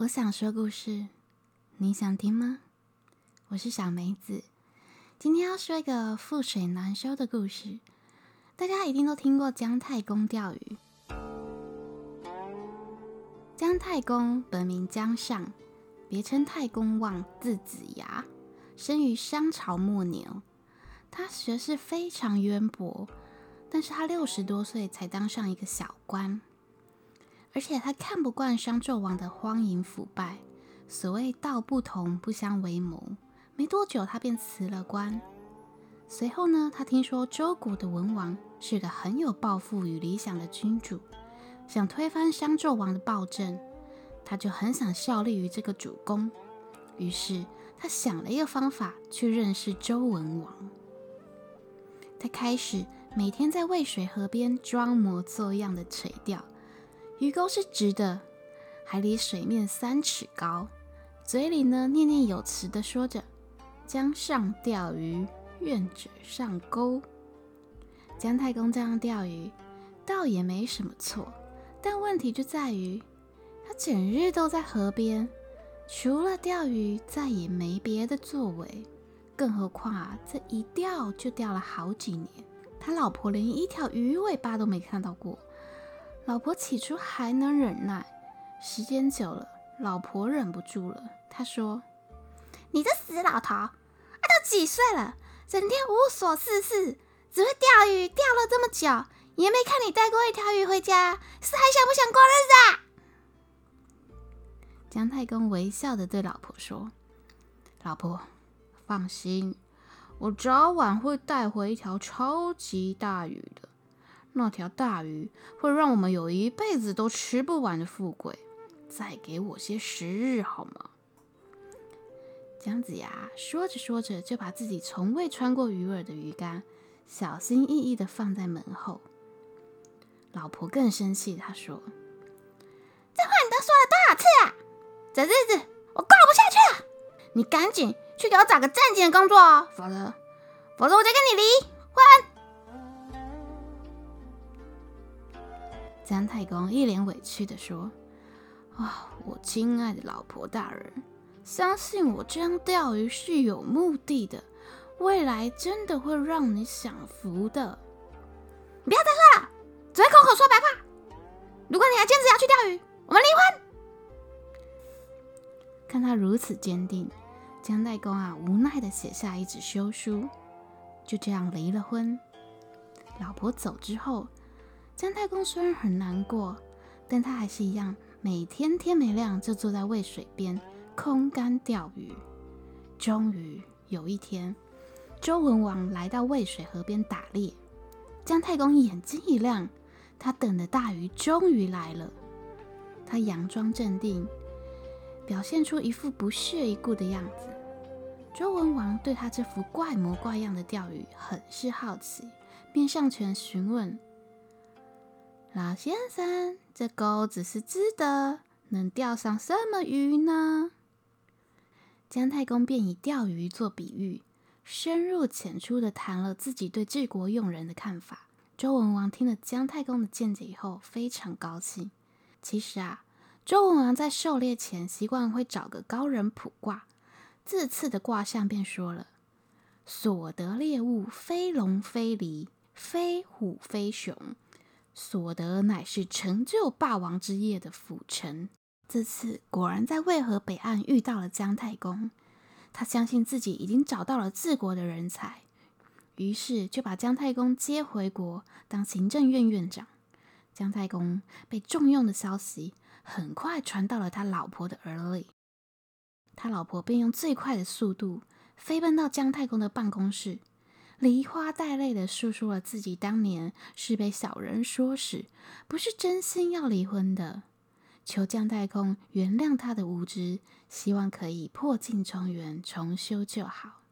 我想说故事，你想听吗？我是小梅子，今天要说一个覆水难收的故事。大家一定都听过姜太公钓鱼。姜太公本名姜尚，别称太公望，字子牙，生于商朝末年。他学识非常渊博，但是他六十多岁才当上一个小官。而且他看不惯商纣王的荒淫腐败，所谓道不同不相为谋。没多久，他便辞了官。随后呢，他听说周国的文王是个很有抱负与理想的君主，想推翻商纣王的暴政，他就很想效力于这个主公。于是他想了一个方法去认识周文王。他开始每天在渭水河边装模作样的垂钓。鱼钩是直的，还离水面三尺高，嘴里呢念念有词的说着：“江上钓鱼，愿者上钩。”姜太公这样钓鱼，倒也没什么错，但问题就在于，他整日都在河边，除了钓鱼，再也没别的作为。更何况啊，这一钓就钓了好几年，他老婆连一条鱼尾巴都没看到过。老婆起初还能忍耐，时间久了，老婆忍不住了。她说：“你这死老头，啊，都几岁了，整天无所事事，只会钓鱼，钓了这么久，也没看你带过一条鱼回家，是还想不想过日子啊？”姜太公微笑的对老婆说：“老婆，放心，我早晚会带回一条超级大鱼的。”那条大鱼会让我们有一辈子都吃不完的富贵，再给我些时日好吗？姜子牙说着说着，就把自己从未穿过鱼饵的鱼竿小心翼翼地放在门后。老婆更生气，她说：“这话你都说了多少次啊？这日子我过不下去了，你赶紧去给我找个正经的工作哦，否则，否则我就跟你离婚。”姜太公一脸委屈地说：“啊，我亲爱的老婆大人，相信我这样钓鱼是有目的的，未来真的会让你享福的。不要再说了，只会空口说白话。如果你还坚持要去钓鱼，我们离婚。”看他如此坚定，姜太公啊无奈地写下一纸休书，就这样离了婚。老婆走之后。姜太公虽然很难过，但他还是一样，每天天没亮就坐在渭水边空竿钓鱼。终于有一天，周文王来到渭水河边打猎，姜太公眼睛一亮，他等的大鱼终于来了。他佯装镇定，表现出一副不屑一顾的样子。周文王对他这副怪模怪样的钓鱼很是好奇，便上前询问。老先生，这钩子是织的，能钓上什么鱼呢？姜太公便以钓鱼做比喻，深入浅出地谈了自己对治国用人的看法。周文王听了姜太公的见解以后，非常高兴。其实啊，周文王在狩猎前习惯会找个高人卜卦，这次的卦象便说了：所得猎物，非龙非狸，非虎非熊。所得乃是成就霸王之业的辅臣。这次果然在渭河北岸遇到了姜太公，他相信自己已经找到了治国的人才，于是就把姜太公接回国当行政院院长。姜太公被重用的消息很快传到了他老婆的耳里，他老婆便用最快的速度飞奔到姜太公的办公室。梨花带泪的诉说了自己当年是被小人说死，不是真心要离婚的，求姜太公原谅他的无知，希望可以破镜重圆，重修旧好。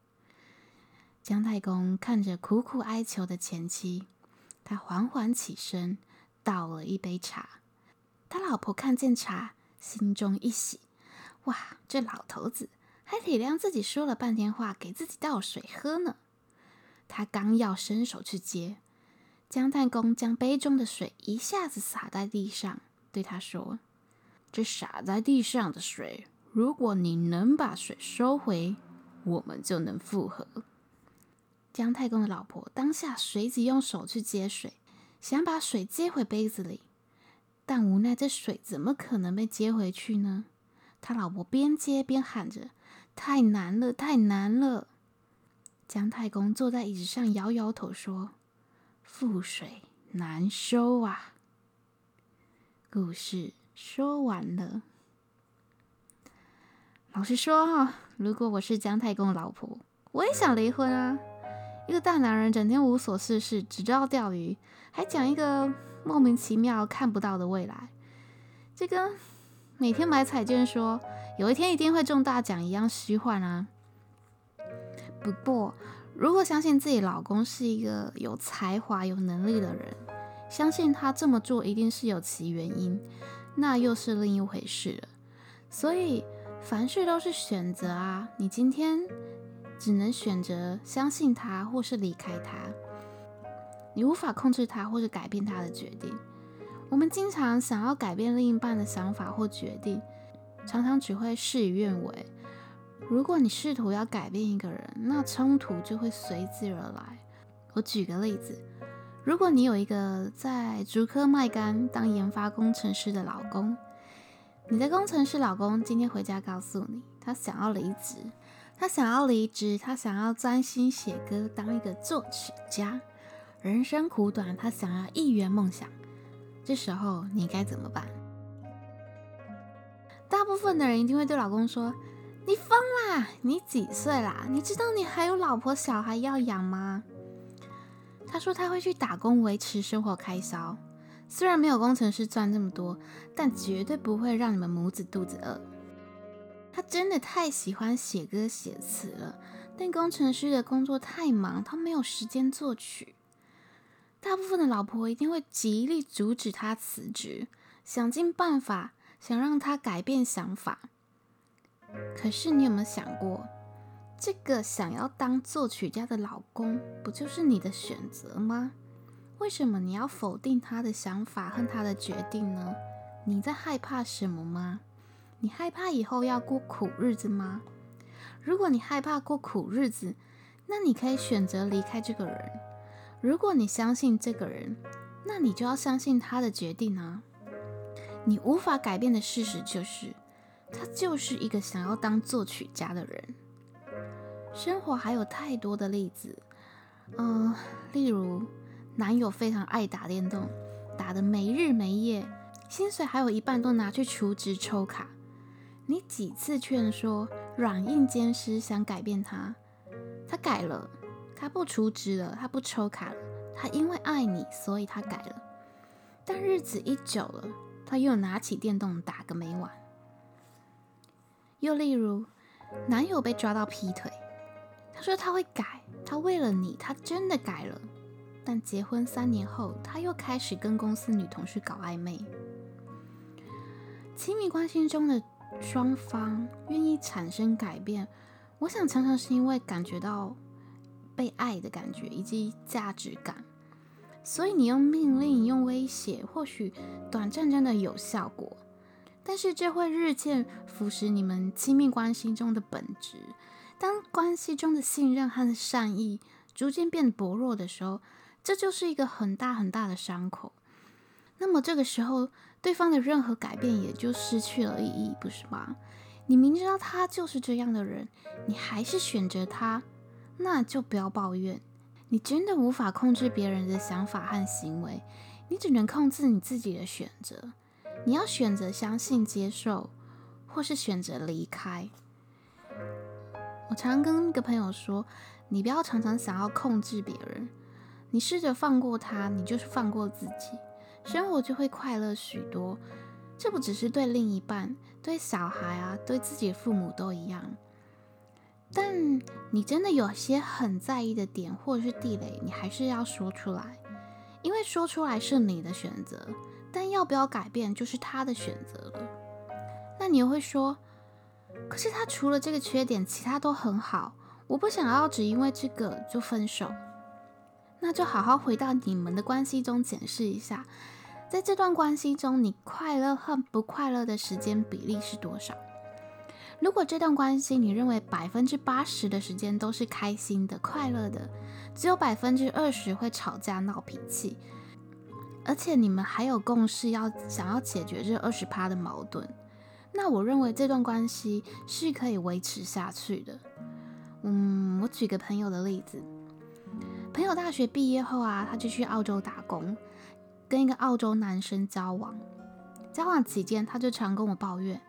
姜太公看着苦苦哀求的前妻，他缓缓起身，倒了一杯茶。他老婆看见茶，心中一喜，哇，这老头子还体谅自己说了半天话，给自己倒水喝呢。他刚要伸手去接，姜太公将杯中的水一下子洒在地上，对他说：“这洒在地上的水，如果你能把水收回，我们就能复合。”姜太公的老婆当下随即用手去接水，想把水接回杯子里，但无奈这水怎么可能被接回去呢？他老婆边接边喊着：“太难了，太难了！”姜太公坐在椅子上摇摇头说：“覆水难收啊。”故事说完了。老实说哈，如果我是姜太公的老婆，我也想离婚啊。一个大男人整天无所事事，只知道钓鱼，还讲一个莫名其妙看不到的未来，这跟每天买彩券说有一天一定会中大奖一样虚幻啊。不过，如果相信自己老公是一个有才华、有能力的人，相信他这么做一定是有其原因，那又是另一回事了。所以，凡事都是选择啊，你今天。只能选择相信他，或是离开他。你无法控制他，或是改变他的决定。我们经常想要改变另一半的想法或决定，常常只会事与愿违。如果你试图要改变一个人，那冲突就会随之而来。我举个例子：如果你有一个在竹科麦干当研发工程师的老公，你的工程师老公今天回家告诉你，他想要离职。他想要离职，他想要专心写歌，当一个作曲家。人生苦短，他想要一圆梦想。这时候你该怎么办？大部分的人一定会对老公说：“你疯啦！你几岁啦？你知道你还有老婆小孩要养吗？”他说他会去打工维持生活开销，虽然没有工程师赚这么多，但绝对不会让你们母子肚子饿。他真的太喜欢写歌写词了，但工程师的工作太忙，他没有时间作曲。大部分的老婆一定会极力阻止他辞职，想尽办法想让他改变想法。可是你有没有想过，这个想要当作曲家的老公，不就是你的选择吗？为什么你要否定他的想法和他的决定呢？你在害怕什么吗？你害怕以后要过苦日子吗？如果你害怕过苦日子，那你可以选择离开这个人。如果你相信这个人，那你就要相信他的决定啊。你无法改变的事实就是，他就是一个想要当作曲家的人。生活还有太多的例子，嗯，例如男友非常爱打电动，打得没日没夜，薪水还有一半都拿去储值抽卡。你几次劝说软硬兼施，想改变他，他改了，他不储值了，他不抽卡了，他因为爱你，所以他改了。但日子一久了，他又拿起电动打个没完。又例如，男友被抓到劈腿，他说他会改，他为了你，他真的改了。但结婚三年后，他又开始跟公司女同事搞暧昧。亲密关系中的。双方愿意产生改变，我想常常是因为感觉到被爱的感觉以及价值感，所以你用命令、用威胁，或许短暂真的有效果，但是这会日渐腐蚀你们亲密关系中的本质。当关系中的信任和善意逐渐变得薄弱的时候，这就是一个很大很大的伤口。那么这个时候，对方的任何改变也就失去了意义，不是吗？你明知道他就是这样的人，你还是选择他，那就不要抱怨。你真的无法控制别人的想法和行为，你只能控制你自己的选择。你要选择相信、接受，或是选择离开。我常跟一个朋友说，你不要常常想要控制别人，你试着放过他，你就是放过自己。生活就会快乐许多，这不只是对另一半，对小孩啊，对自己父母都一样。但你真的有些很在意的点或者是地雷，你还是要说出来，因为说出来是你的选择，但要不要改变就是他的选择了。那你又会说，可是他除了这个缺点，其他都很好，我不想要只因为这个就分手。那就好好回到你们的关系中检视一下。在这段关系中，你快乐和不快乐的时间比例是多少？如果这段关系你认为百分之八十的时间都是开心的、快乐的，只有百分之二十会吵架闹脾气，而且你们还有共识要想要解决这二十趴的矛盾，那我认为这段关系是可以维持下去的。嗯，我举个朋友的例子，朋友大学毕业后啊，他就去澳洲打工，跟一个澳洲男生交往，交往期间他就常跟我抱怨。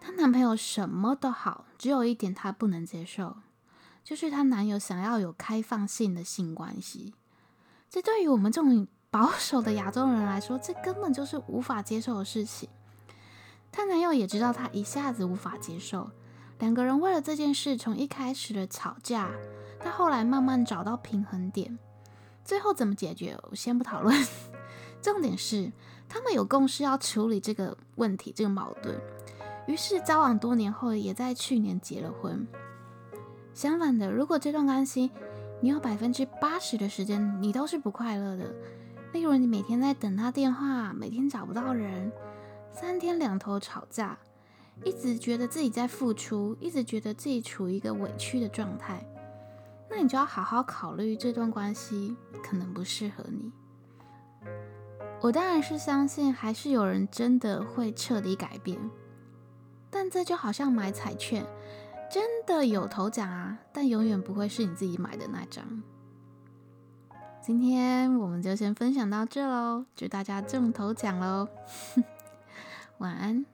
她男朋友什么都好，只有一点她不能接受，就是她男友想要有开放性的性关系。这对于我们这种保守的亚洲人来说，这根本就是无法接受的事情。她男友也知道她一下子无法接受，两个人为了这件事从一开始的吵架，到后来慢慢找到平衡点，最后怎么解决，我先不讨论。重点是他们有共识要处理这个问题，这个矛盾。于是交往多年后，也在去年结了婚。相反的，如果这段关系你有百分之八十的时间你都是不快乐的，例如你每天在等他电话，每天找不到人，三天两头吵架，一直觉得自己在付出，一直觉得自己处于一个委屈的状态，那你就要好好考虑这段关系可能不适合你。我当然是相信，还是有人真的会彻底改变。但这就好像买彩券，真的有头奖啊，但永远不会是你自己买的那张。今天我们就先分享到这喽，祝大家中头奖喽，晚安。